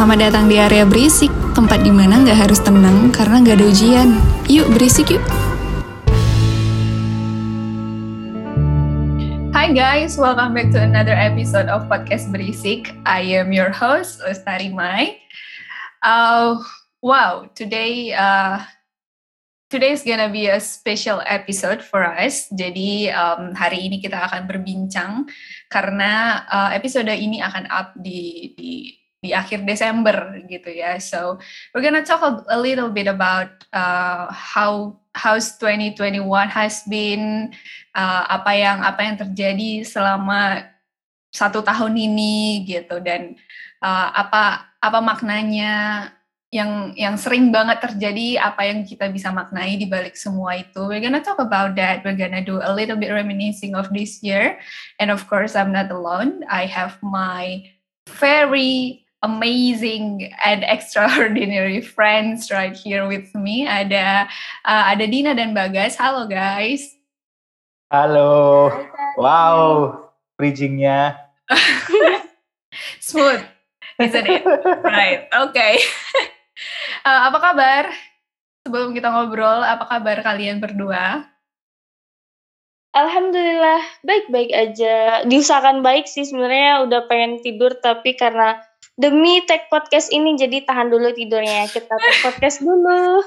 Selamat datang di area berisik, tempat di mana nggak harus tenang karena nggak ada ujian. Yuk berisik yuk. Hi guys, welcome back to another episode of Podcast Berisik. I am your host, Lestari Mai. Uh, wow, today uh, today is gonna be a special episode for us. Jadi um, hari ini kita akan berbincang karena uh, episode ini akan up di di di akhir Desember gitu ya. So we're gonna talk a, little bit about uh, how how's 2021 has been, uh, apa yang apa yang terjadi selama satu tahun ini gitu dan uh, apa apa maknanya yang yang sering banget terjadi apa yang kita bisa maknai di balik semua itu. We're gonna talk about that. We're gonna do a little bit reminiscing of this year. And of course, I'm not alone. I have my very amazing and extraordinary friends right here with me. Ada uh, ada Dina dan Bagas. Halo guys. Halo. Wow, bridgingnya. Smooth, isn't it? right. Oke. Okay. uh, apa kabar? Sebelum kita ngobrol, apa kabar kalian berdua? Alhamdulillah baik-baik aja. Diusahakan baik sih sebenarnya udah pengen tidur tapi karena demi tag podcast ini jadi tahan dulu tidurnya kita tag podcast dulu.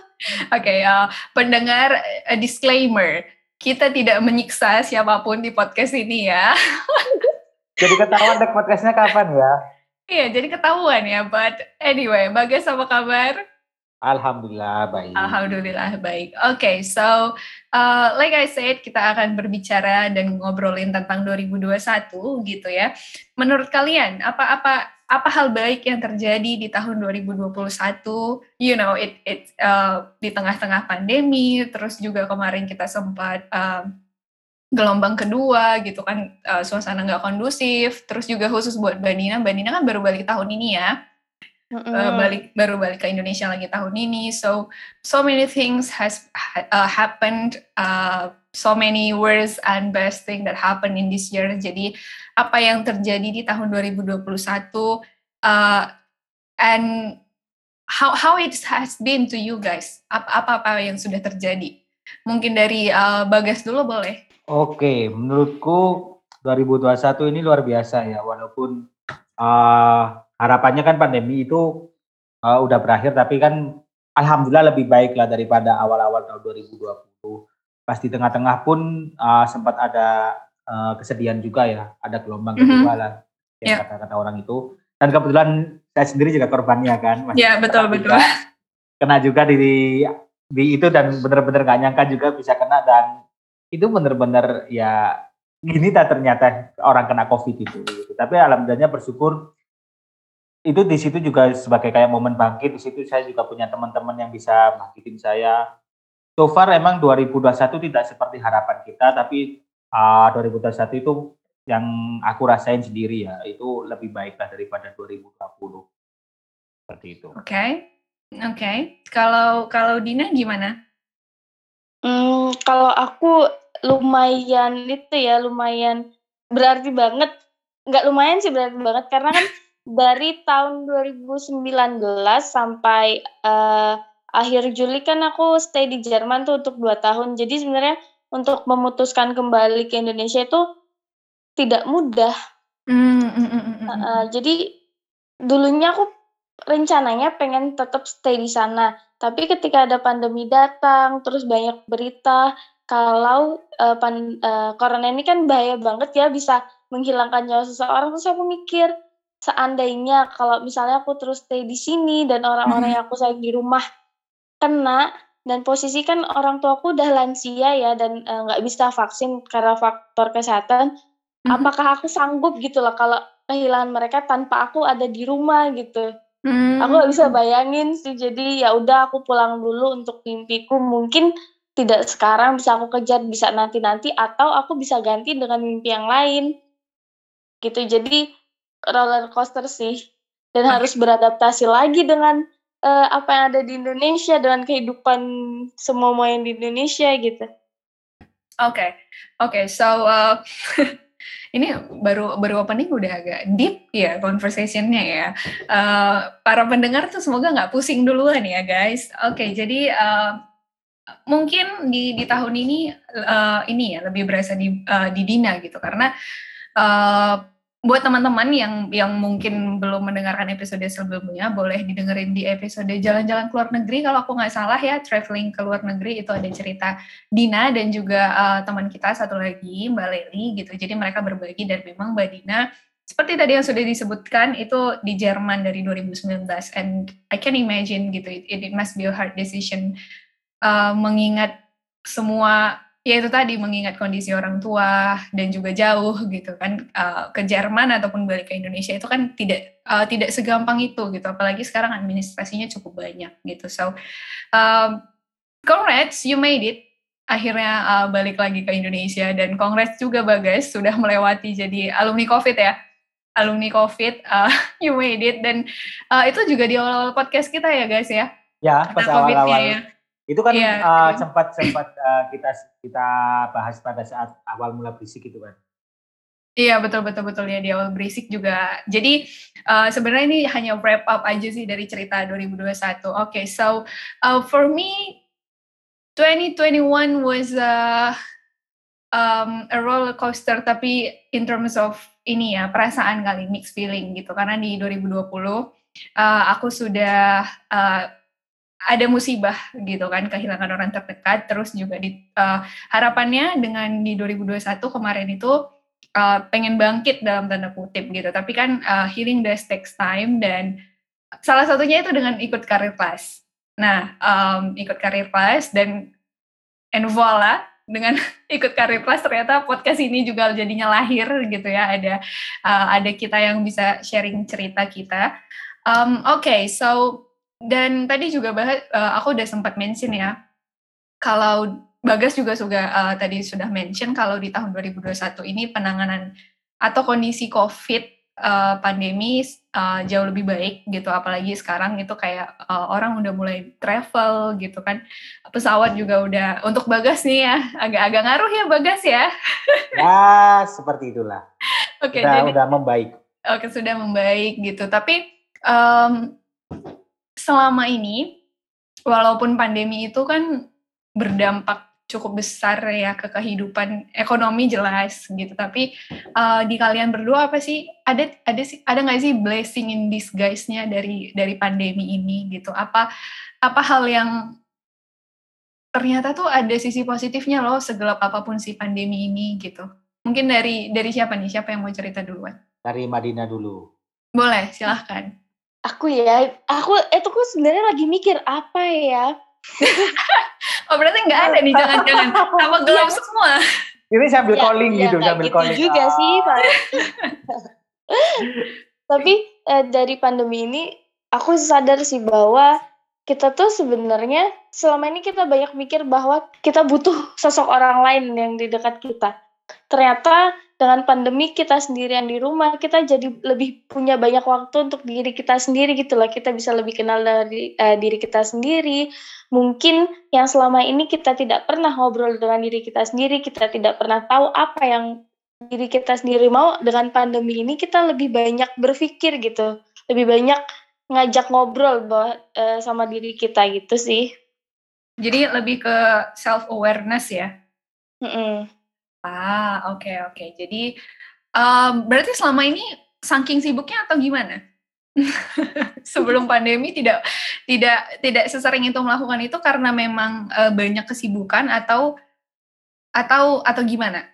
Oke okay, uh, pendengar uh, disclaimer kita tidak menyiksa siapa pun di podcast ini ya. jadi ketahuan tag podcastnya kapan ya? Iya jadi ketahuan ya. But anyway, Bagas apa kabar? Alhamdulillah baik. Alhamdulillah baik. Oke, okay, so uh, like I said, kita akan berbicara dan ngobrolin tentang 2021 gitu ya. Menurut kalian, apa-apa apa hal baik yang terjadi di tahun 2021? You know, it it uh, di tengah-tengah pandemi, terus juga kemarin kita sempat uh, gelombang kedua gitu kan, uh, suasana nggak kondusif. Terus juga khusus buat Mbak Nina, Mbak Nina kan baru balik tahun ini ya uh, balik baru balik ke Indonesia lagi tahun ini. So so many things has uh, happened. Uh, so many worst and best thing that happened in this year. Jadi apa yang terjadi di tahun 2021 uh, and how how it has been to you guys? Apa apa, yang sudah terjadi? Mungkin dari uh, Bagas dulu boleh. Oke, menurutku 2021 ini luar biasa ya walaupun uh, harapannya kan pandemi itu uh, udah berakhir tapi kan alhamdulillah lebih baik lah daripada awal-awal tahun 2020. Pas di tengah-tengah pun uh, sempat ada uh, kesedihan juga ya, ada gelombang mm -hmm. kedua lah yeah. kata-kata orang itu. Dan kebetulan saya sendiri juga korbannya kan. Iya betul betul. Kena juga di di itu dan benar-benar gak nyangka juga bisa kena dan itu benar-benar ya gini tak ternyata orang kena covid itu. Gitu. Tapi alhamdulillahnya bersyukur itu di situ juga sebagai kayak momen bangkit di situ saya juga punya teman-teman yang bisa bangkitin saya. So far emang 2021 tidak seperti harapan kita tapi uh, 2021 itu yang aku rasain sendiri ya itu lebih baik lah daripada 2020 seperti itu. Oke, okay. oke. Okay. Kalau kalau Dina gimana? Hmm, kalau aku lumayan itu ya lumayan berarti banget. Nggak lumayan sih berarti banget karena kan dari tahun 2019 sampai uh, akhir Juli kan aku stay di Jerman tuh untuk dua tahun. Jadi sebenarnya untuk memutuskan kembali ke Indonesia itu tidak mudah. Mm, mm, mm, uh, jadi dulunya aku rencananya pengen tetap stay di sana. Tapi ketika ada pandemi datang, terus banyak berita kalau uh, pan, uh, corona ini kan bahaya banget ya bisa menghilangkan nyawa seseorang. Terus aku mikir, seandainya kalau misalnya aku terus stay di sini dan orang-orang yang aku sayang di rumah kena dan posisi kan orang tua aku udah lansia ya dan nggak uh, bisa vaksin karena faktor kesehatan mm-hmm. apakah aku sanggup gitu loh kalau kehilangan mereka tanpa aku ada di rumah gitu mm-hmm. aku nggak bisa bayangin sih jadi ya udah aku pulang dulu untuk mimpiku mungkin tidak sekarang bisa aku kejar bisa nanti nanti atau aku bisa ganti dengan mimpi yang lain gitu jadi roller coaster sih dan harus beradaptasi lagi dengan uh, apa yang ada di Indonesia dengan kehidupan semua yang di Indonesia gitu. Oke, okay. oke. Okay, so uh, ini baru baru opening udah agak deep ya conversationnya ya. Uh, para pendengar tuh semoga nggak pusing duluan ya guys. Oke, okay, jadi uh, mungkin di di tahun ini uh, ini ya lebih berasa di uh, di Dina gitu karena uh, buat teman-teman yang yang mungkin belum mendengarkan episode sebelumnya boleh didengerin di episode jalan-jalan ke luar negeri. Kalau aku nggak salah ya traveling ke luar negeri itu ada cerita Dina dan juga uh, teman kita satu lagi Mbak Leli gitu. Jadi mereka berbagi dan memang Mbak Dina seperti tadi yang sudah disebutkan itu di Jerman dari 2019 and I can imagine gitu it, it must be a hard decision uh, mengingat semua ya itu tadi mengingat kondisi orang tua dan juga jauh gitu kan uh, ke Jerman ataupun balik ke Indonesia itu kan tidak uh, tidak segampang itu gitu. Apalagi sekarang administrasinya cukup banyak gitu. So um, congrats you made it. Akhirnya uh, balik lagi ke Indonesia dan congrats juga Bagas sudah melewati jadi alumni COVID ya. Alumni COVID uh, you made it. Dan uh, itu juga di awal-awal podcast kita ya guys ya? Ya pas awal-awal. Ya itu kan yeah. Iya. uh, sempat sempat uh, kita kita bahas pada saat awal mula berisik itu kan. Iya betul betul betul ya di awal berisik juga. Jadi uh, sebenarnya ini hanya wrap up aja sih dari cerita 2021. Oke, okay, so uh, for me 2021 was a um, a roller coaster tapi in terms of ini ya perasaan kali mixed feeling gitu karena di 2020 uh, aku sudah uh, ada musibah gitu kan kehilangan orang terdekat terus juga di uh, harapannya dengan di 2021 kemarin itu uh, pengen bangkit dalam tanda kutip gitu. Tapi kan uh, healing does takes time dan salah satunya itu dengan ikut karir class. Nah um, ikut karir class dan and voila dengan ikut karir class ternyata podcast ini juga jadinya lahir gitu ya. Ada uh, ada kita yang bisa sharing cerita kita. Um, oke okay, so dan tadi juga bahas, uh, aku udah sempat mention ya, kalau Bagas juga sudah uh, tadi sudah mention kalau di tahun 2021 ini penanganan atau kondisi COVID uh, pandemi uh, jauh lebih baik gitu, apalagi sekarang itu kayak uh, orang udah mulai travel gitu kan, pesawat juga udah untuk Bagas nih ya agak-agak ngaruh ya Bagas ya. Ya seperti itulah. Oke, okay, jadi udah membaik. Oke okay, sudah membaik gitu, tapi um, selama ini walaupun pandemi itu kan berdampak cukup besar ya ke kehidupan ekonomi jelas gitu. Tapi uh, di kalian berdua apa sih? Ada ada sih ada nggak sih blessing in disguise-nya dari dari pandemi ini gitu? Apa apa hal yang ternyata tuh ada sisi positifnya loh segelap apa pun si pandemi ini gitu? Mungkin dari dari siapa nih? Siapa yang mau cerita duluan? Dari Madina dulu. Boleh silahkan Aku ya, aku itu aku sebenarnya lagi mikir apa ya. oh berarti nggak ada nih jangan-jangan sama gelap semua. Ini sambil ya, calling ya, gitu, sambil gitu calling. juga sih, Pak. Tapi eh, dari pandemi ini aku sadar sih bahwa kita tuh sebenarnya selama ini kita banyak mikir bahwa kita butuh sosok orang lain yang di dekat kita. Ternyata dengan pandemi kita sendirian di rumah kita jadi lebih punya banyak waktu untuk diri kita sendiri gitu loh. Kita bisa lebih kenal dari uh, diri kita sendiri. Mungkin yang selama ini kita tidak pernah ngobrol dengan diri kita sendiri kita tidak pernah tahu apa yang diri kita sendiri mau dengan pandemi ini kita lebih banyak berpikir gitu. Lebih banyak ngajak ngobrol bahwa, uh, sama diri kita gitu sih. Jadi lebih ke self awareness ya? Mm -mm. Ah, oke okay, oke. Okay. Jadi, um, berarti selama ini saking sibuknya atau gimana? Sebelum pandemi tidak tidak tidak sesering itu melakukan itu karena memang uh, banyak kesibukan atau atau atau gimana?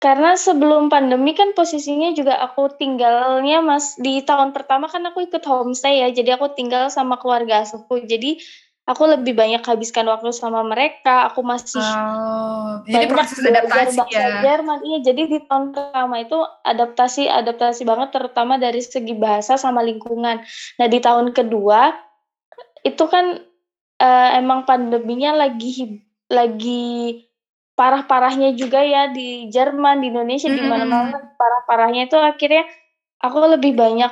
Karena sebelum pandemi kan posisinya juga aku tinggalnya Mas di tahun pertama kan aku ikut homestay ya. Jadi aku tinggal sama keluarga asuhku. Jadi aku lebih banyak habiskan waktu sama mereka. Aku masih oh, jadi proses adaptasi ya. Jerman. Iya jadi di tahun pertama itu adaptasi adaptasi banget terutama dari segi bahasa sama lingkungan. Nah di tahun kedua itu kan uh, emang pandeminya lagi lagi parah-parahnya juga ya di Jerman di Indonesia mm -hmm. di mana-mana. Parah-parahnya itu akhirnya aku lebih banyak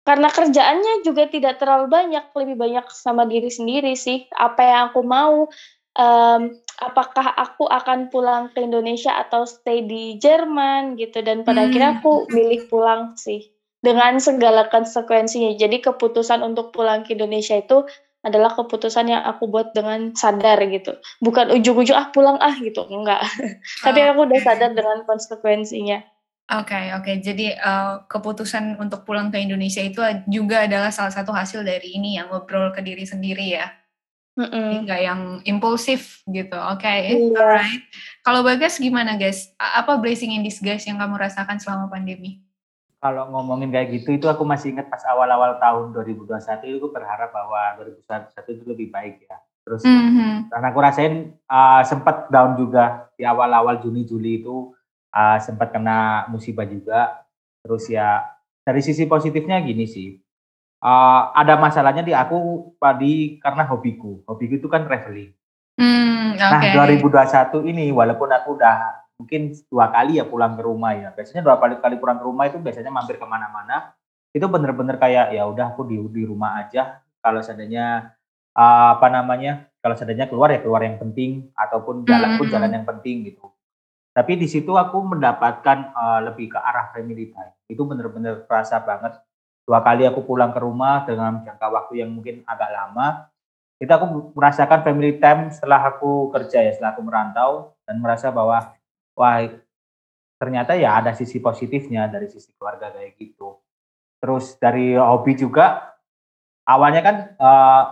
karena kerjaannya juga tidak terlalu banyak, lebih banyak sama diri sendiri sih. Apa yang aku mau, um, apakah aku akan pulang ke Indonesia atau stay di Jerman gitu dan pada hmm. akhirnya aku milih pulang sih dengan segala konsekuensinya. Jadi keputusan untuk pulang ke Indonesia itu adalah keputusan yang aku buat dengan sadar gitu. Bukan ujung-ujung ah pulang ah gitu, enggak. Tapi aku udah sadar dengan konsekuensinya. Oke, okay, oke. Okay. Jadi uh, keputusan untuk pulang ke Indonesia itu juga adalah salah satu hasil dari ini yang ngobrol ke diri sendiri ya. Mm-mm. Enggak yang impulsif gitu. Oke, okay. yeah. alright. Kalau Bagas gimana guys? Apa blessing in disguise yang kamu rasakan selama pandemi? Kalau ngomongin kayak gitu, itu aku masih ingat pas awal-awal tahun 2021 itu aku berharap bahwa 2021 itu lebih baik ya. Terus mm-hmm. karena aku rasain uh, sempat down juga di awal-awal Juni Juli itu uh, sempat kena musibah juga. Terus ya dari sisi positifnya gini sih, uh, ada masalahnya di aku tadi karena hobiku. Hobiku itu kan traveling. Hmm, okay. Nah 2021 ini walaupun aku udah mungkin dua kali ya pulang ke rumah ya. Biasanya dua kali kali pulang ke rumah itu biasanya mampir ke mana-mana. Itu bener-bener kayak ya udah aku di di rumah aja. Kalau seandainya uh, apa namanya, kalau seandainya keluar ya keluar yang penting ataupun jalan pun hmm. jalan yang penting gitu. Tapi di situ aku mendapatkan uh, lebih ke arah family time. Itu benar-benar terasa banget. Dua kali aku pulang ke rumah dengan jangka waktu yang mungkin agak lama. Itu aku merasakan family time setelah aku kerja ya, setelah aku merantau dan merasa bahwa wah ternyata ya ada sisi positifnya dari sisi keluarga kayak gitu. Terus dari hobi juga awalnya kan uh,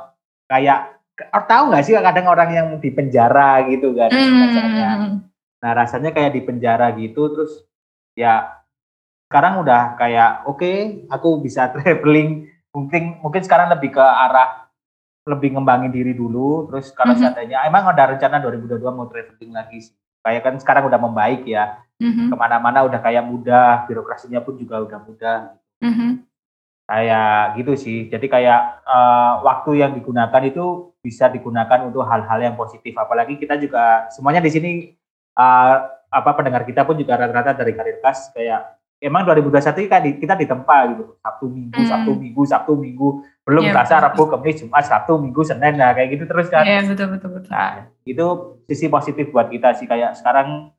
kayak tahu nggak sih kadang orang yang di penjara gitu kan mm. Nah rasanya kayak di penjara gitu terus ya sekarang udah kayak oke okay, aku bisa traveling mungkin mungkin sekarang lebih ke arah lebih ngembangin diri dulu terus kalau mm -hmm. seandainya emang ada rencana 2022 mau traveling lagi sih kayak kan sekarang udah membaik ya mm-hmm. ke mana-mana udah kayak mudah birokrasinya pun juga udah mudah mm-hmm. kayak gitu sih jadi kayak uh, waktu yang digunakan itu bisa digunakan untuk hal-hal yang positif apalagi kita juga semuanya di sini uh, apa pendengar kita pun juga rata-rata dari karir kas kayak emang 2021 kan kita ditempa gitu Sabtu Minggu hmm. Sabtu Minggu Sabtu Minggu belum yeah, terasa Rabu Kamis Jumat Sabtu Minggu Senin nah kayak gitu terus kan Iya yeah, betul betul betul nah itu sisi positif buat kita sih kayak sekarang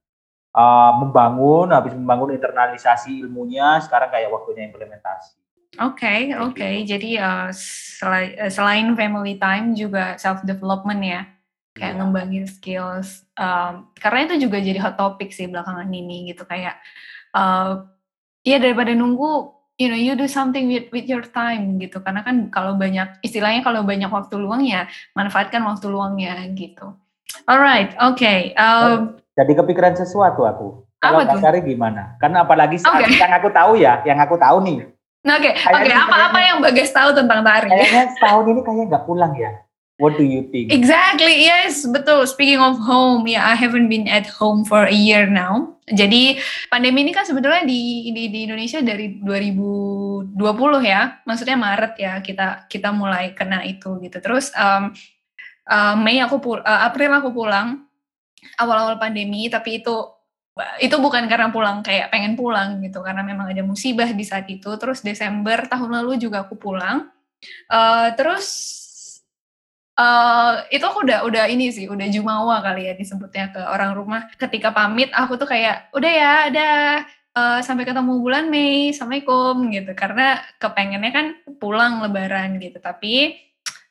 uh, membangun habis membangun internalisasi ilmunya sekarang kayak waktunya implementasi Oke, okay, oke. Okay. Gitu. Jadi uh, selain, selain family time juga self development ya kayak yeah. ngembangin skills um, karena itu juga jadi hot topic sih belakangan ini gitu kayak uh, ya daripada nunggu you know you do something with with your time gitu karena kan kalau banyak istilahnya kalau banyak waktu luang ya manfaatkan waktu luangnya gitu alright oke okay. um, jadi kepikiran sesuatu aku kalau Kak Sari gimana karena apalagi saat okay. yang aku tahu ya yang aku tahu nih Oke, okay. oke. Okay. Apa apa yang Bagas tahu tentang tari? Kayaknya setahun ini kayaknya nggak pulang ya. What do you think? Exactly, yes, betul. Speaking of home, ya yeah, I haven't been at home for a year now. Jadi pandemi ini kan sebetulnya di, di di Indonesia dari 2020 ya, maksudnya Maret ya kita kita mulai kena itu gitu. Terus um, uh, Mei aku pul uh, April aku pulang awal-awal pandemi, tapi itu itu bukan karena pulang kayak pengen pulang gitu, karena memang ada musibah di saat itu. Terus Desember tahun lalu juga aku pulang. Uh, terus Uh, itu aku udah udah ini sih udah jumawa kali ya disebutnya ke orang rumah. Ketika pamit aku tuh kayak udah ya ada uh, sampai ketemu bulan Mei assalamualaikum gitu. Karena kepengennya kan pulang lebaran gitu. Tapi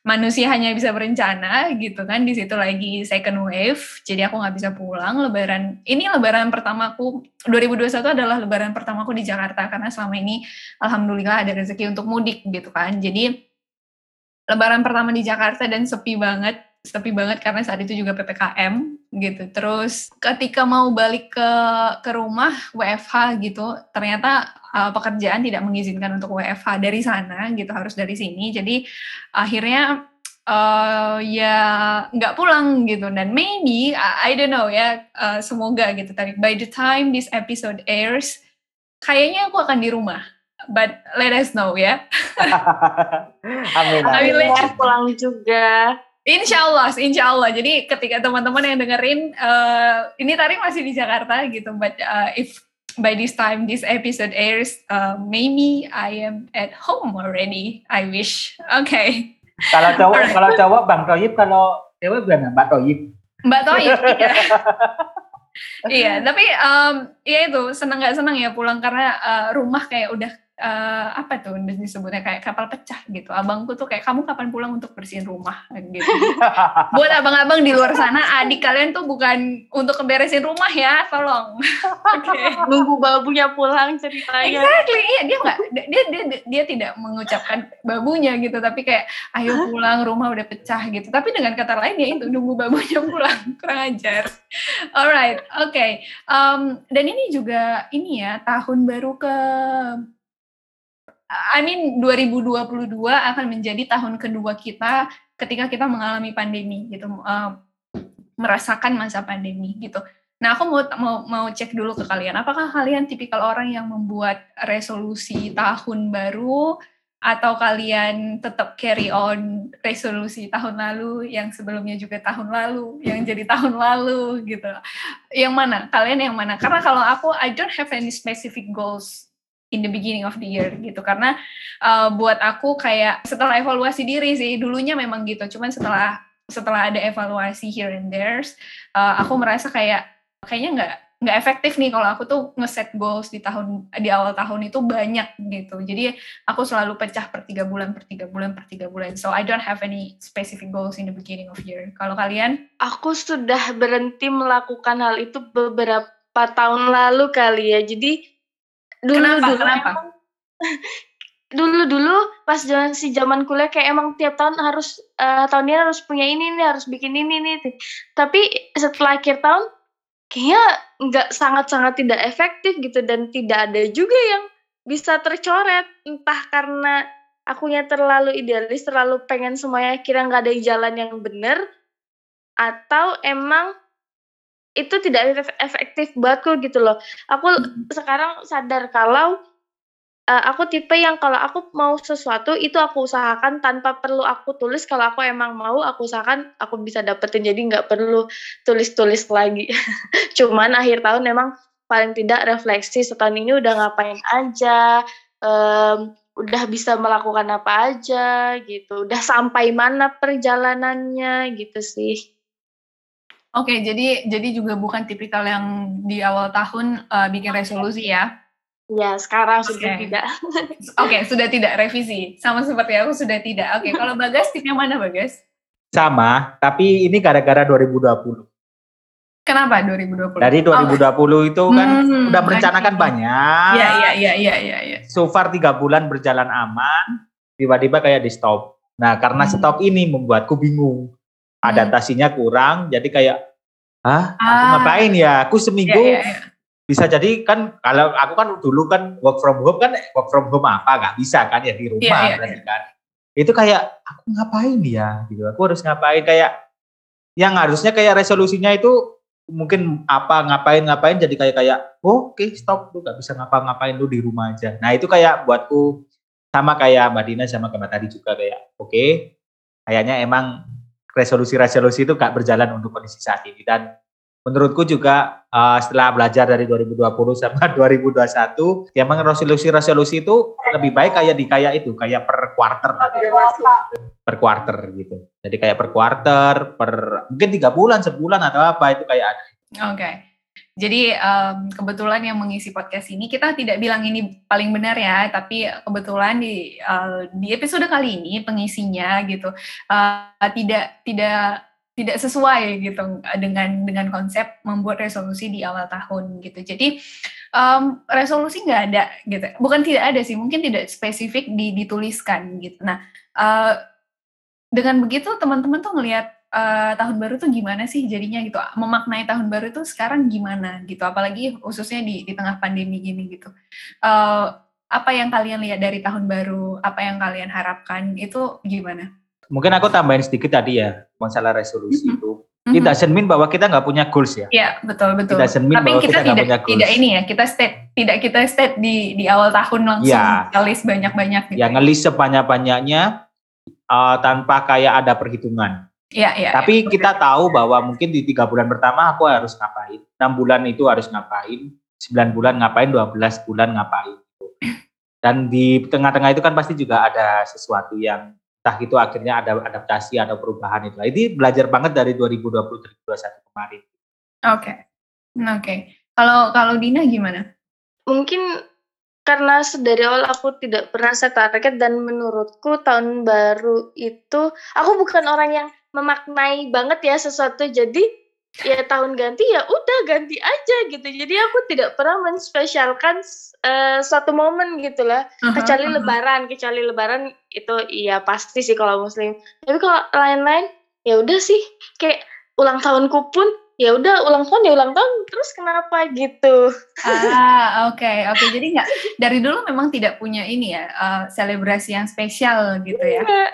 manusia hanya bisa berencana gitu kan. Di situ lagi second wave jadi aku nggak bisa pulang lebaran. Ini lebaran pertamaku 2021 adalah lebaran pertamaku di Jakarta. Karena selama ini alhamdulillah ada rezeki untuk mudik gitu kan. Jadi lebaran pertama di Jakarta dan sepi banget sepi banget karena saat itu juga PPKM gitu. Terus ketika mau balik ke ke rumah WFH gitu, ternyata uh, pekerjaan tidak mengizinkan untuk WFH dari sana gitu, harus dari sini. Jadi akhirnya uh, ya nggak pulang gitu dan maybe I, don't know ya, uh, semoga gitu. Tadi by the time this episode airs, kayaknya aku akan di rumah but let us know ya. amin. Amin. Mau pulang juga. Insya Allah, insya Allah. Jadi ketika teman-teman yang dengerin, uh, ini tadi masih di Jakarta gitu, but uh, if by this time this episode airs, uh, maybe I am at home already. I wish. Oke. Okay. Kalau cowok, kalau cowok Bang Toyib, kalau cewek gimana Mbak Toyib? Mbak Toib, iya. iya, tapi um, ya itu senang nggak senang ya pulang karena uh, rumah kayak udah uh, apa tuh disebutnya kayak kapal pecah gitu. Abangku tuh kayak kamu kapan pulang untuk bersihin rumah gitu. Buat abang-abang di luar sana, adik kalian tuh bukan untuk keberesin rumah ya, tolong. Oke. Okay. Nunggu babunya pulang ceritanya. Exactly, iya dia nggak dia, dia dia dia tidak mengucapkan babunya gitu, tapi kayak ayo pulang rumah udah pecah gitu. Tapi dengan kata lain ya itu nunggu babunya pulang kurang ajar. Alright, oke. Okay. Um, dan ini juga ini ya tahun baru ke I mean 2022 akan menjadi tahun kedua kita ketika kita mengalami pandemi gitu uh, merasakan masa pandemi gitu. Nah, aku mau mau mau cek dulu ke kalian. Apakah kalian tipikal orang yang membuat resolusi tahun baru atau kalian tetap carry on resolusi tahun lalu yang sebelumnya juga tahun lalu, yang jadi tahun lalu gitu. Yang mana? Kalian yang mana? Karena kalau aku I don't have any specific goals in the beginning of the year gitu. Karena uh, buat aku kayak setelah evaluasi diri sih dulunya memang gitu. Cuman setelah setelah ada evaluasi here and there uh, aku merasa kayak kayaknya nggak nggak efektif nih kalau aku tuh ngeset goals di tahun di awal tahun itu banyak gitu. Jadi aku selalu pecah per tiga bulan per tiga bulan per tiga bulan. So I don't have any specific goals in the beginning of year. Kalau kalian? Aku sudah berhenti melakukan hal itu beberapa tahun lalu kali ya. Jadi dulu kenapa? dulu kenapa? Emang, dulu dulu pas zaman si zaman kuliah kayak emang tiap tahun harus uh, tahun ini harus punya ini nih harus bikin ini nih tapi setelah akhir tahun kayaknya nggak sangat sangat tidak efektif gitu dan tidak ada juga yang bisa tercoret entah karena akunya terlalu idealis terlalu pengen semuanya kira nggak ada jalan yang benar atau emang itu tidak efektif buatku gitu loh. Aku hmm. sekarang sadar kalau uh, aku tipe yang kalau aku mau sesuatu itu aku usahakan tanpa perlu aku tulis. Kalau aku emang mau, aku usahakan aku bisa dapetin. Jadi nggak perlu tulis-tulis lagi. Cuman akhir tahun memang paling tidak refleksi setahun ini udah ngapain aja, um, udah bisa melakukan apa aja gitu, udah sampai mana perjalanannya gitu sih. Oke, jadi jadi juga bukan tipikal yang di awal tahun uh, bikin resolusi ya? Ya, sekarang sudah okay. tidak. Oke, okay, sudah tidak revisi. Sama seperti aku sudah tidak. Oke, okay, kalau Bagas tipnya mana Bagas? Sama, tapi ini gara-gara 2020. Kenapa 2020? Dari 2020 oh. itu kan hmm, udah merencanakan okay. banyak. Iya, iya, iya, iya, iya. Ya. So far tiga bulan berjalan aman, tiba-tiba kayak di stop. Nah, karena hmm. stop ini membuatku bingung. Adaptasinya kurang jadi kayak ah, aku ngapain ya? Aku seminggu yeah, yeah, yeah. bisa jadi kan kalau aku kan dulu kan work from home kan work from home apa? Nggak bisa kan ya di rumah yeah, yeah, berarti yeah. kan. Itu kayak aku ngapain ya? Gitu. Aku harus ngapain? Kayak yang harusnya kayak resolusinya itu mungkin apa ngapain ngapain jadi kayak kayak oh, oke okay, stop lu nggak bisa ngapa-ngapain lu di rumah aja. Nah itu kayak buatku sama kayak Mbak Dina sama Mbak tadi juga kayak oke okay, kayaknya emang resolusi-resolusi itu gak berjalan untuk kondisi saat ini. Dan menurutku juga uh, setelah belajar dari 2020 sama 2021 ya memang resolusi-resolusi itu lebih baik kayak di kayak itu kayak per quarter. Per quarter gitu. Jadi kayak per quarter per mungkin tiga bulan sebulan atau apa itu kayak ada. Oke. okay. Jadi um, kebetulan yang mengisi podcast ini kita tidak bilang ini paling benar ya, tapi kebetulan di uh, di episode kali ini pengisinya gitu uh, tidak tidak tidak sesuai gitu dengan dengan konsep membuat resolusi di awal tahun gitu. Jadi um, resolusi nggak ada gitu, bukan tidak ada sih, mungkin tidak spesifik dituliskan gitu. Nah uh, dengan begitu teman-teman tuh ngelihat uh, tahun baru tuh gimana sih jadinya gitu memaknai tahun baru tuh sekarang gimana gitu apalagi khususnya di di tengah pandemi gini gitu uh, apa yang kalian lihat dari tahun baru apa yang kalian harapkan itu gimana mungkin aku tambahin sedikit tadi ya masalah resolusi mm -hmm. itu. Tidak mean bahwa kita nggak punya goals ya. Iya betul betul. Tidak Tapi bahwa kita, kita tidak punya goals. tidak ini ya kita state tidak kita state di di awal tahun langsung ya. ngelis banyak banyak. Gitu. Ya ngelis sebanyak banyaknya uh, tanpa kayak ada perhitungan. Ya, ya, Tapi ya. kita tahu bahwa mungkin di tiga bulan pertama aku harus ngapain, enam bulan itu harus ngapain, sembilan bulan ngapain, dua belas bulan ngapain. Dan di tengah-tengah itu kan pasti juga ada sesuatu yang entah itu akhirnya ada adaptasi atau perubahan itu. Ini belajar banget dari 2020 2021 kemarin. Oke. Okay. Oke. Okay. Kalau kalau Dina gimana? Mungkin karena dari awal aku tidak pernah set target dan menurutku tahun baru itu aku bukan orang yang memaknai banget ya sesuatu jadi ya tahun ganti ya udah ganti aja gitu jadi aku tidak pernah menspesialkan uh, suatu momen gitu lah uh-huh, kecuali uh-huh. lebaran kecuali lebaran itu iya pasti sih kalau muslim tapi kalau lain-lain ya udah sih kayak ulang tahunku pun ya udah ulang tahun ya ulang tahun terus kenapa gitu ah oke okay, oke okay. jadi nggak dari dulu memang tidak punya ini ya uh, selebrasi yang spesial gitu ya iya.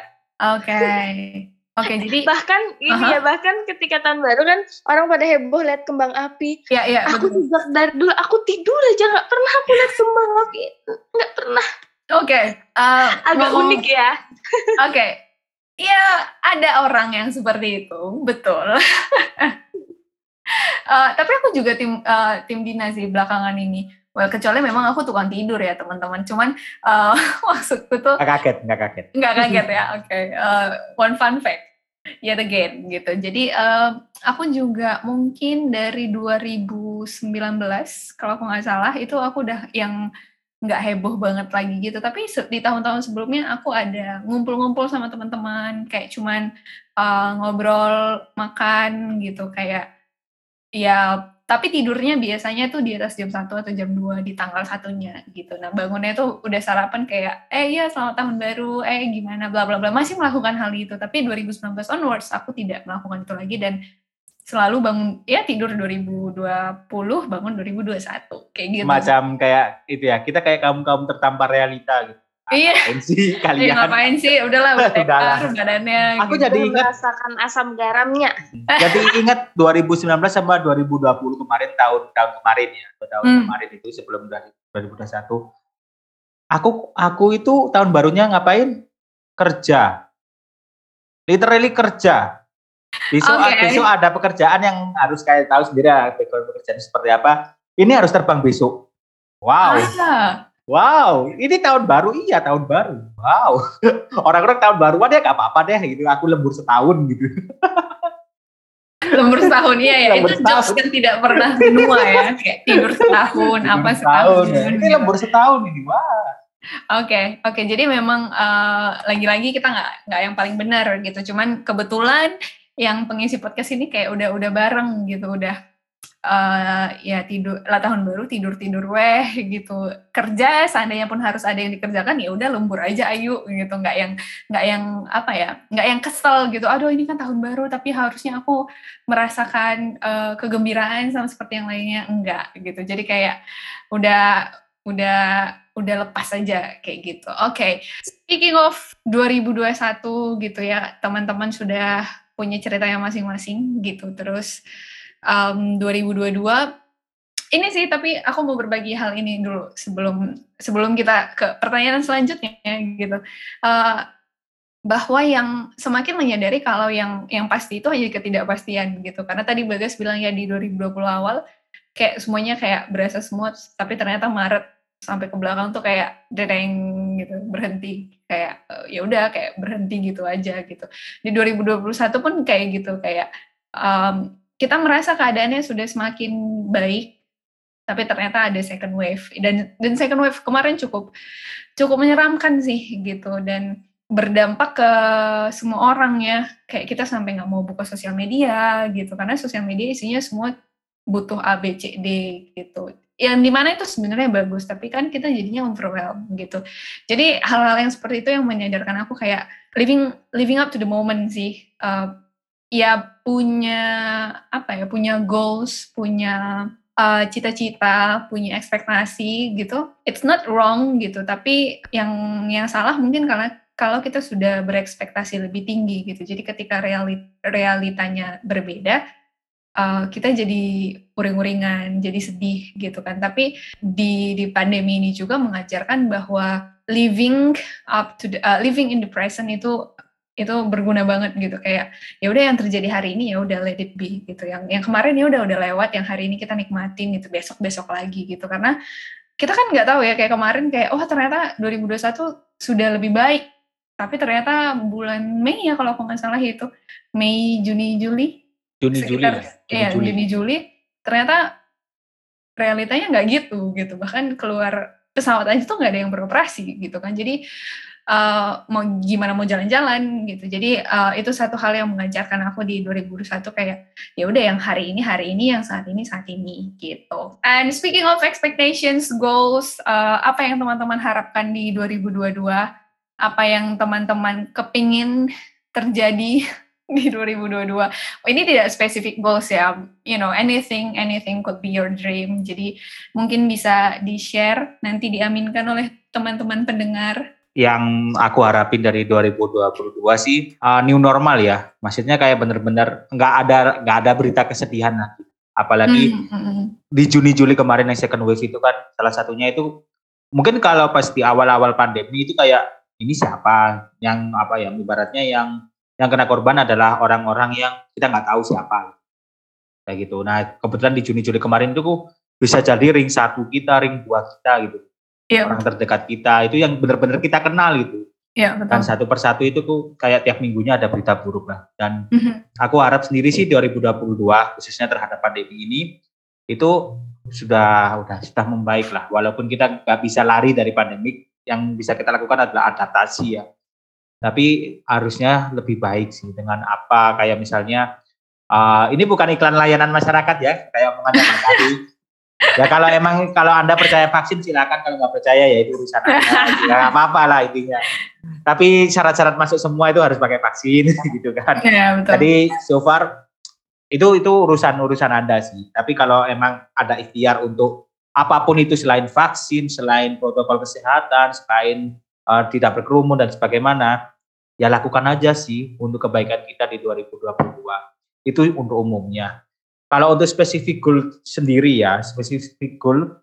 oke okay. Oke, okay, jadi bahkan ini uh-huh. ya bahkan ketika tahun baru kan orang pada heboh lihat kembang api. Iya, iya. Aku juga dari dulu aku tidur aja nggak pernah aku lihat kembang api, nggak pernah. Oke, okay. uh, agak ngomong, unik ya. Oke, okay. ya ada orang yang seperti itu, betul. uh, tapi aku juga tim uh, tim Dina sih belakangan ini. Well, kecuali memang aku tukang tidur ya teman-teman. Cuman uh, maksudku tuh nggak kaget, nggak kaget. Nggak kaget ya. Oke. Okay. Uh, one fun fact. Yet again gitu. Jadi uh, aku juga mungkin dari 2019 kalau aku nggak salah itu aku udah yang nggak heboh banget lagi gitu. Tapi di tahun-tahun sebelumnya aku ada ngumpul-ngumpul sama teman-teman kayak cuman uh, ngobrol, makan gitu kayak ya tapi tidurnya biasanya tuh di atas jam 1 atau jam 2 di tanggal satunya gitu. Nah bangunnya tuh udah sarapan kayak, eh iya selamat tahun baru, eh gimana bla bla bla. Masih melakukan hal itu, tapi 2019 onwards aku tidak melakukan itu lagi dan selalu bangun ya tidur 2020 bangun 2021 kayak gitu. Macam kayak itu ya, kita kayak kaum-kaum tertampar realita gitu. Iya. Ngapain sih kalian? Iya, ngapain sih? Udahlah, udah badannya. Aku gitu. jadi ingat merasakan asam garamnya. jadi ingat 2019 sama 2020 kemarin tahun tahun kemarin ya, tahun hmm. kemarin itu sebelum 2021. Aku aku itu tahun barunya ngapain? Kerja. Literally kerja. Besok okay. besok ada pekerjaan yang harus kayak tahu sendiri ya, pekerjaan seperti apa. Ini harus terbang besok. Wow. Ah Wow, ini tahun baru iya tahun baru. Wow, orang-orang tahun baruan ya gak apa-apa deh gitu. Aku lembur setahun gitu. lembur setahun iya ya. Lembur itu jokes kan tidak pernah menua ya. Kayak tidur setahun, tidur apa setahun. Ya. Ini lembur setahun ini. Wah. Oke, okay, oke. Okay. Jadi memang uh, lagi-lagi kita nggak nggak yang paling benar gitu. Cuman kebetulan yang pengisi podcast ini kayak udah udah bareng gitu, udah uh, ya tidur lah tahun baru tidur tidur weh gitu. Kerja seandainya pun harus ada yang dikerjakan ya udah lembur aja ayu gitu. Nggak yang nggak yang apa ya nggak yang kesel gitu. Aduh ini kan tahun baru tapi harusnya aku merasakan uh, kegembiraan sama seperti yang lainnya. Enggak gitu. Jadi kayak udah udah udah lepas aja kayak gitu. Oke okay. speaking of 2021 gitu ya teman-teman sudah punya cerita yang masing-masing gitu. Terus um, 2022 ini sih tapi aku mau berbagi hal ini dulu sebelum sebelum kita ke pertanyaan selanjutnya gitu. Uh, bahwa yang semakin menyadari kalau yang yang pasti itu hanya ketidakpastian gitu. Karena tadi Bagas bilang ya di 2020 awal kayak semuanya kayak berasa smooth tapi ternyata Maret sampai ke belakang tuh kayak dereng gitu berhenti. Kayak uh, ya udah kayak berhenti gitu aja gitu. Di 2021 pun kayak gitu kayak um, kita merasa keadaannya sudah semakin baik, tapi ternyata ada second wave. Dan dan second wave kemarin cukup cukup menyeramkan sih gitu. Dan berdampak ke semua orang ya. Kayak kita sampai nggak mau buka sosial media gitu. Karena sosial media isinya semua butuh A B C D gitu. Yang di mana itu sebenarnya bagus tapi kan kita jadinya overwhelmed gitu. Jadi hal-hal yang seperti itu yang menyadarkan aku kayak living living up to the moment sih. Uh, ya punya apa ya punya goals punya uh, cita-cita punya ekspektasi gitu. It's not wrong gitu tapi yang yang salah mungkin karena kalau kita sudah berekspektasi lebih tinggi gitu. Jadi ketika realit realitanya berbeda uh, kita jadi uring-uringan jadi sedih gitu kan. Tapi di di pandemi ini juga mengajarkan bahwa living up to the, uh, living in the present itu itu berguna banget gitu. Kayak ya udah yang terjadi hari ini ya udah let it be gitu. Yang yang kemarin ya udah udah lewat yang hari ini kita nikmatin gitu besok besok lagi gitu. Karena kita kan nggak tahu ya kayak kemarin kayak oh ternyata 2021 sudah lebih baik. Tapi ternyata bulan Mei ya kalau aku nggak salah itu. Mei Juni Juli? Juni Juli sekitar ya. ya Juni, Juli. Juni Juli. Ternyata realitanya nggak gitu gitu. Bahkan keluar pesawat aja tuh nggak ada yang beroperasi gitu kan. Jadi eh, mau gimana mau jalan-jalan gitu. Jadi eh, itu satu hal yang mengajarkan aku di 2021 kayak ya udah yang hari ini hari ini yang saat ini saat ini gitu. And speaking of expectations goals eh, apa yang teman-teman harapkan di 2022 apa yang teman-teman kepingin terjadi di 2022 ini tidak spesifik goals ya. You know anything anything could be your dream. Jadi mungkin bisa di share nanti diaminkan oleh teman-teman pendengar yang aku harapin dari 2022 sih uh, new normal ya. Maksudnya kayak bener-bener nggak ada nggak ada berita kesedihan lagi. Apalagi hmm, hmm. di Juni Juli kemarin yang second wave itu kan salah satunya itu mungkin kalau pas di awal-awal pandemi itu kayak ini siapa yang apa ya ibaratnya yang yang kena korban adalah orang-orang yang kita nggak tahu siapa kayak gitu. Nah kebetulan di Juni Juli kemarin itu bisa jadi ring satu kita, ring dua kita gitu. Iya, Orang terdekat kita itu yang benar-benar kita kenal gitu. iya Dan satu persatu itu tuh kayak tiap minggunya ada berita buruk lah. Dan Mhm. aku harap sendiri sih 2022 khususnya terhadap pandemi ini itu sudah udah sudah membaik lah. Walaupun kita nggak bisa lari dari pandemi, yang bisa kita lakukan adalah adaptasi ya. Tapi harusnya lebih baik sih dengan apa kayak misalnya uh, ini bukan iklan layanan masyarakat ya, kayak yang tadi. Ya kalau emang kalau anda percaya vaksin silakan, kalau nggak percaya ya itu urusan anda. Ya nggak apa-apa lah intinya. Tapi syarat-syarat masuk semua itu harus pakai vaksin gitu kan. Iya betul. Jadi so far itu itu urusan urusan anda sih. Tapi kalau emang ada ikhtiar untuk apa pun itu selain vaksin, selain protokol kesehatan, selain uh, tidak berkerumun dan sebagaimana, ya lakukan aja sih untuk kebaikan kita di 2022. Itu untuk umumnya. Kalau untuk spesifik goal sendiri ya, spesifik goal,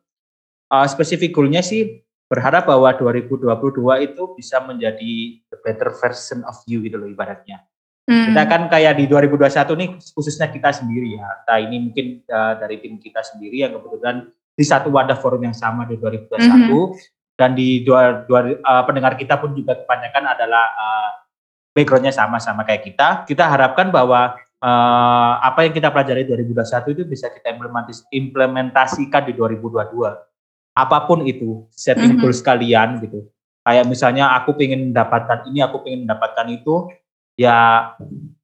uh, spesifik goalnya sih berharap bahwa 2022 itu bisa menjadi the better version of you gitu loh ibaratnya. Hmm. Kita kan kayak di 2021 nih khususnya kita sendiri ya. Nah ini mungkin uh, dari tim kita sendiri yang kebetulan di satu wadah forum yang sama di 2021 Mhm. dan di dua, dua uh, pendengar kita pun juga kebanyakan adalah uh, backgroundnya sama sama kayak kita. Kita harapkan bahwa uh, apa yang kita pelajari 2021 itu bisa kita implementas- implementasikan di 2022. Apa pun itu setting Mhm. goals kalian gitu. Kayak misalnya aku pengen mendapatkan ini, aku pengen mendapatkan itu, ya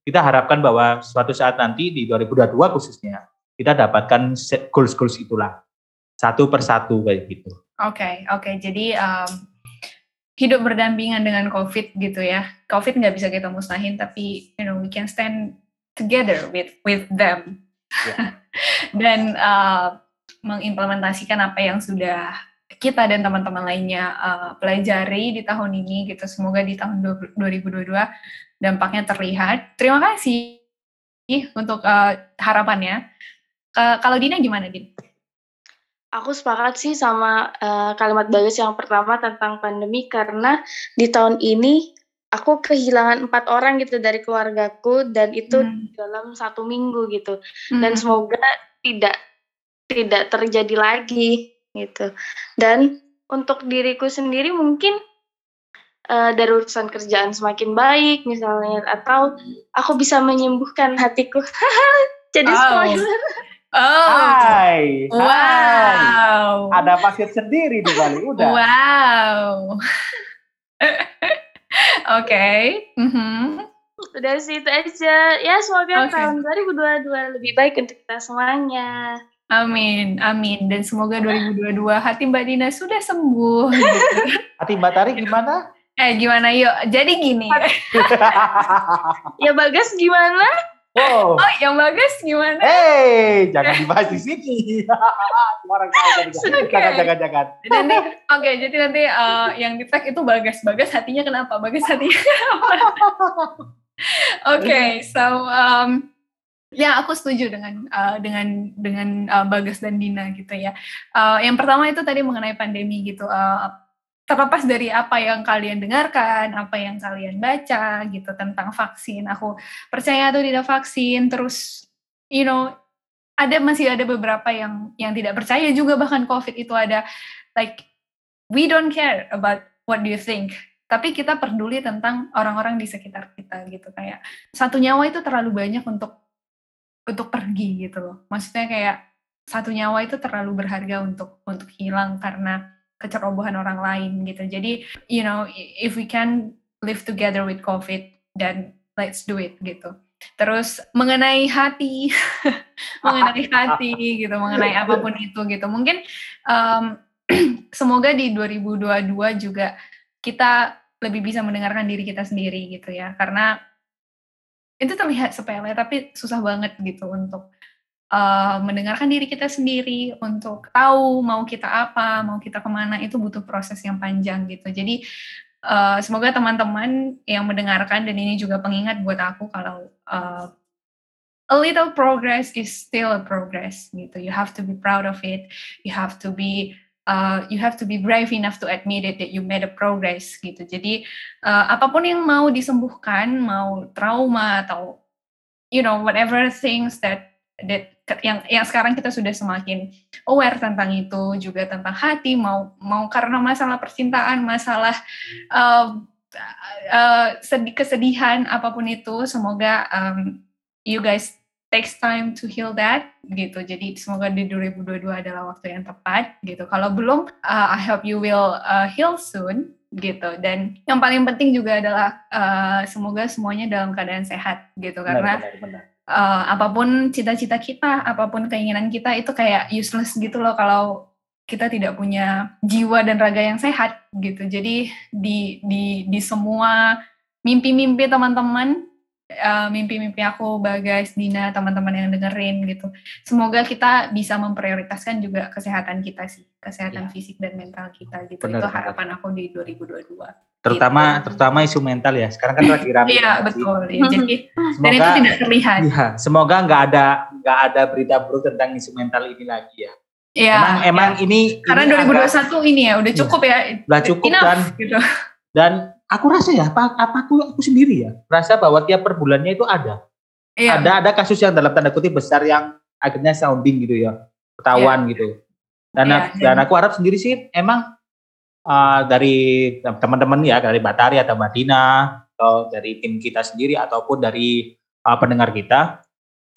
kita harapkan bahwa suatu saat nanti di 2022 khususnya kita dapatkan set goals-goals itulah satu persatu kayak gitu. Oke, oke. Jadi um, hidup berdampingan dengan COVID gitu ya. COVID nggak bisa kita musnahin, tapi you know we can stand together with with them dan uh, mengimplementasikan apa yang sudah kita dan teman-teman lainnya uh, pelajari di tahun ini gitu. Semoga di tahun 2022 dampaknya terlihat. Terima kasih untuk uh, harapannya. Ke- kalau Dina gimana, Din? Aku sepakat sih sama eh, kalimat Bagus yang pertama tentang pandemi karena di tahun ini aku kehilangan empat orang gitu dari keluargaku dan itu Hmm. dalam satu minggu gitu Hmm. dan semoga tidak tidak terjadi lagi gitu dan untuk diriku sendiri mungkin eh, dari urusan kerjaan semakin baik misalnya atau aku bisa menyembuhkan hatiku jadi Wow. spoiler Oh, Hai, hai. wow. Ada pasir sendiri di Bali, udah. Wow. Oke. mhm. Udah sih itu aja. Ya semoga Oke. tahun 2022 lebih baik untuk kita semuanya. Amin, amin. Dan semoga 2022 hati Mbak Dina sudah sembuh. gitu. Hati Mbak Tari gimana? eh, gimana yuk? Jadi gini. Ya Bagas gimana? Wow. Oh, yang bagus gimana? Hey, jangan dibahas di sini. Orang. Oke. Jangan, jangan, jangan. Nanti, oke, jadi nanti eh, yang di tag itu bagas. Bagas hatinya kenapa? Bagas hatinya kenapa? Oke, so um, ya aku setuju dengan uh, dengan dengan uh, Bagas dan Dina gitu ya. Uh, yang pertama itu tadi mengenai pandemi gitu. Uh, terlepas dari apa yang kalian dengarkan, apa yang kalian baca gitu tentang vaksin, aku percaya atau tidak vaksin, terus you know ada masih ada beberapa yang yang tidak percaya juga. Bahkan COVID itu ada like we don't care about what do you think. Tapi kita peduli tentang orang-orang di sekitar kita gitu. Kayak satu nyawa itu terlalu banyak untuk untuk pergi gitu loh. Maksudnya kayak satu nyawa itu terlalu berharga untuk untuk hilang karena kecerobohan orang lain gitu. Jadi you know if we can live together with covid then let's do it gitu. Terus mengenai hati. Mengenai hati gitu mengenai apa pun itu gitu. Mungkin um, semoga di 2022 juga kita lebih bisa mendengarkan diri kita sendiri gitu ya. Karena itu terlihat sepele tapi susah banget gitu untuk uh, mendengarkan diri kita sendiri untuk tahu mau kita apa mau kita ke mana itu butuh proses yang panjang gitu. Jadi uh, semoga teman-teman yang mendengarkan dan ini juga pengingat buat aku kalau uh, a little progress is still a progress gitu. You have to be proud of it. You have to be uh, you have to be brave enough to admit it that you made a progress gitu. Jadi uh, apa pun yang mau disembuhkan, mau trauma atau you know whatever things that that yang yang sekarang kita sudah semakin aware tentang itu juga tentang hati mau mau karena masalah percintaan masalah uh, uh, sedih kesedihan apa pun itu semoga um, you guys takes time to heal that gitu. Jadi semoga di 2022 adalah waktu yang tepat gitu. Kalau belum, uh, I hope you will uh, heal soon gitu. Dan yang paling penting juga adalah uh, semoga semuanya dalam keadaan sehat gitu karena benar, benar, Uh, apa pun cita-cita kita, apa pun keinginan kita itu kayak useless gitu loh kalau kita tidak punya jiwa dan raga yang sehat gitu. Jadi di di di semua mimpi-mimpi teman-teman uh, mimpi-mimpi aku Bagas, Dina, teman-teman yang dengerin gitu. Semoga kita bisa memprioritaskan juga kesehatan kita sih, kesehatan ya. fisik dan mental kita gitu. Benar, Itu harapan benar. aku di 2022. Terutama gitu. terutama isu mental ya. Sekarang kan lagi ramai. Iya, betul. Ya. Jadi semoga, dan itu tidak terlihat. Ya, semoga nggak ada nggak ada berita buruk tentang isu mental ini lagi ya. Iya. Emang, ya. emang ini karena ini 2021 agak, ini ya udah cukup ya. Udah cukup Enough, dan gitu. dan aku rasa ya apa, apa aku aku sendiri ya rasa bahwa tiap per bulannya itu ada iya. ada ada kasus yang dalam tanda kutip besar yang akhirnya sounding gitu ya ketahuan iya. gitu dan iya, dan iya. aku harap sendiri sih emang uh, dari teman-teman ya dari Batari atau Madina atau dari tim kita sendiri ataupun dari uh, pendengar kita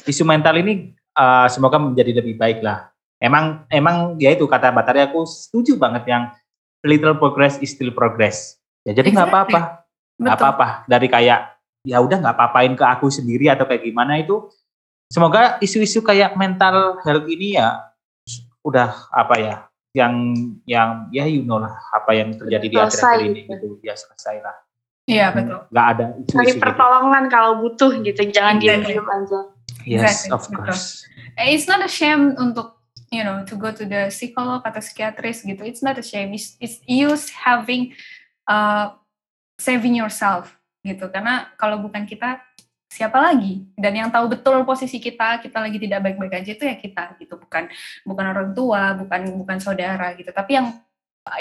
isu mental ini uh, semoga menjadi lebih baik lah emang emang ya itu kata Batari aku setuju banget yang little progress is still progress Ya jadi nggak exactly. apa-apa, nggak apa-apa. Dari kayak ya udah nggak apa-apain ke aku sendiri atau kayak gimana itu. Semoga isu-isu kayak mental health ini ya udah apa ya yang yang ya you know lah apa yang terjadi di akhir-akhir ini gitu ya selesai lah. Iya betul. Nggak ada isu-isu. Cari gitu. pertolongan gitu. kalau butuh gitu, jangan exactly. diam aja. Yes, exactly. of course. Betul. It's not a shame untuk you know to go to the psikolog atau psikiatris gitu. It's not a shame. It's, it's you having uh, saving yourself gitu. Karena kalau bukan kita siapa lagi? Dan yang tahu betul posisi kita kita lagi tidak baik-baik aja itu ya kita gitu. Bukan bukan orang tua bukan bukan saudara gitu. Tapi yang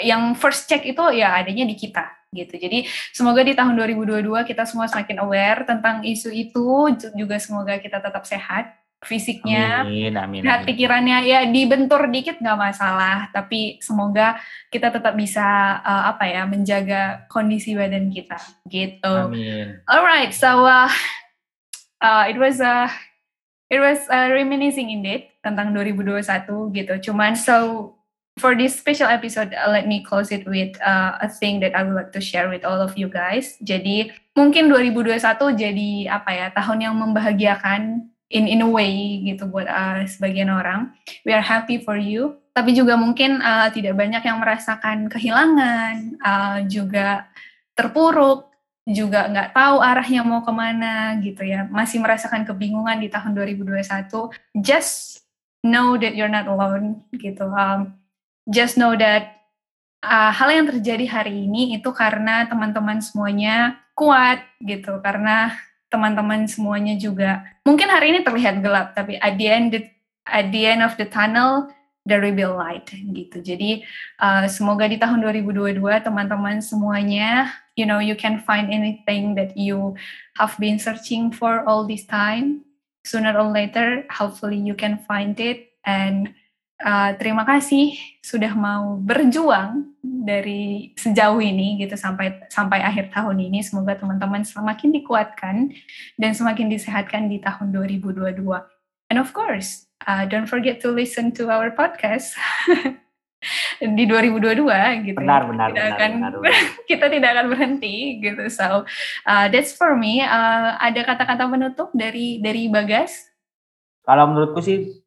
yang first check itu ya adanya di kita gitu. Jadi semoga di tahun 2022 kita semua semakin aware tentang isu itu juga semoga kita tetap sehat fisiknya, amin, amin, amin. pikirannya ya dibentur dikit nggak masalah, tapi semoga kita tetap bisa uh, apa ya menjaga kondisi badan kita gitu. Amin. Alright, so uh, uh, it was a uh, it was uh, reminiscing indeed tentang 2021 gitu. Cuman so for this special episode, uh, let me close it with uh, a thing that I would like to share with all of you guys. Jadi mungkin 2021 jadi apa ya tahun yang membahagiakan in in a way gitu buat uh, sebagian orang. We are happy for you. Tapi juga mungkin uh, tidak banyak yang merasakan kehilangan, uh, juga terpuruk, juga nggak tahu arahnya mau ke mana gitu ya. Masih merasakan kebingungan di tahun 2021. Just know that you're not alone gitu. Um, just know that uh, hal yang terjadi hari ini itu karena teman-teman semuanya kuat gitu karena teman-teman semuanya juga. Mungkin hari ini terlihat gelap tapi at the end at the end of the tunnel there will be light gitu. Jadi uh, semoga di tahun 2022 teman-teman semuanya you know you can find anything that you have been searching for all this time. Sooner or later hopefully you can find it and uh, terima kasih sudah mau berjuang dari sejauh ini gitu sampai sampai akhir tahun ini. Semoga teman-teman semakin dikuatkan dan semakin disehatkan di tahun 2022. And of course, uh, don't forget to listen to our podcast di 2022 gitu. Benar, benar, kita benar, akan benar, benar. kita tidak akan berhenti gitu. So uh, that's for me. Uh, ada kata-kata penutup dari dari Bagas? Kalau menurutku sih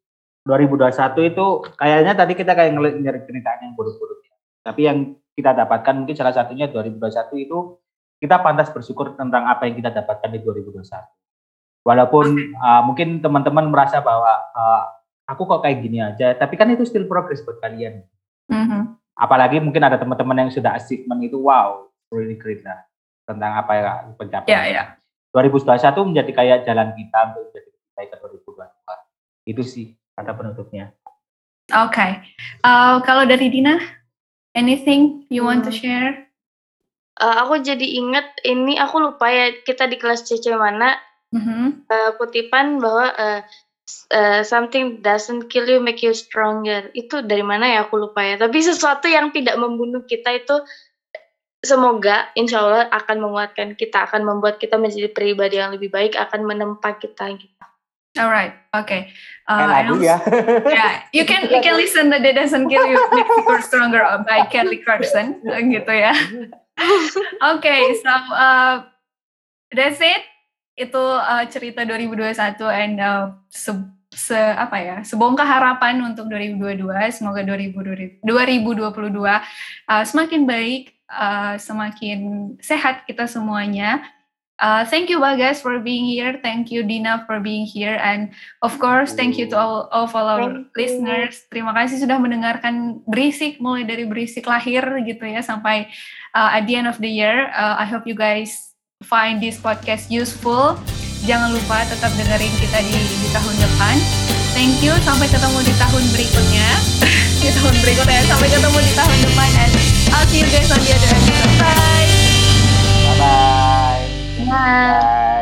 2021 itu kayaknya tadi kita kayak ngeliat nyari ceritanya yang buruk-buruk. Tapi yang kita dapatkan mungkin salah satunya 2021 itu kita pantas bersyukur tentang apa yang kita dapatkan di 2021. Walaupun uh, mungkin teman-teman merasa bahwa uh, aku kok kayak gini aja, tapi kan itu still progress buat kalian. Mm-hmm. Apalagi mungkin ada teman-teman yang sudah achievement itu wow, really great lah tentang apa yang pencapaian. Ya, ya. 2021 menjadi kayak jalan kita untuk menjadi baik ke 2022. Itu sih kata penutupnya. Oke. Okay. Uh, kalau dari Dina, anything you want to Hmm. share? Uh, aku jadi inget ini aku lupa ya kita di kelas CC mana Mhm. uh, kutipan bahwa uh, uh, something doesn't kill you make you stronger. Itu dari mana ya aku lupa ya. Tapi sesuatu yang tidak membunuh kita itu semoga insya Allah akan menguatkan kita, akan membuat kita menjadi pribadi yang lebih baik, akan menempa kita gitu. Alright, okay. Kayak Uh, and lagu also- ya. yeah, you can you can listen the That Doesn't Kill You Make You Stronger by Kelly Clarkson, gitu ya. Okay, so uh, that's it. Itu uh, cerita 2021 and uh, se, se apa ya sebongkah harapan untuk 2022. Semoga 2022 2022 uh, semakin baik, uh, semakin sehat kita semuanya. Uh, thank you Bagas for being here. Thank you Dina for being here, and of course thank you to all of all our Thank you. listeners. Terima kasih sudah mendengarkan berisik mulai dari berisik lahir gitu ya sampai uh, at the end of the year. Uh, I hope you guys find this podcast useful. Jangan lupa tetap dengerin kita di, di tahun depan. Thank you. Sampai ketemu di tahun berikutnya. di tahun berikutnya. Sampai ketemu di tahun depan. And I'll see you guys on the other episode. Bye. Bye bye. Bye. Guys.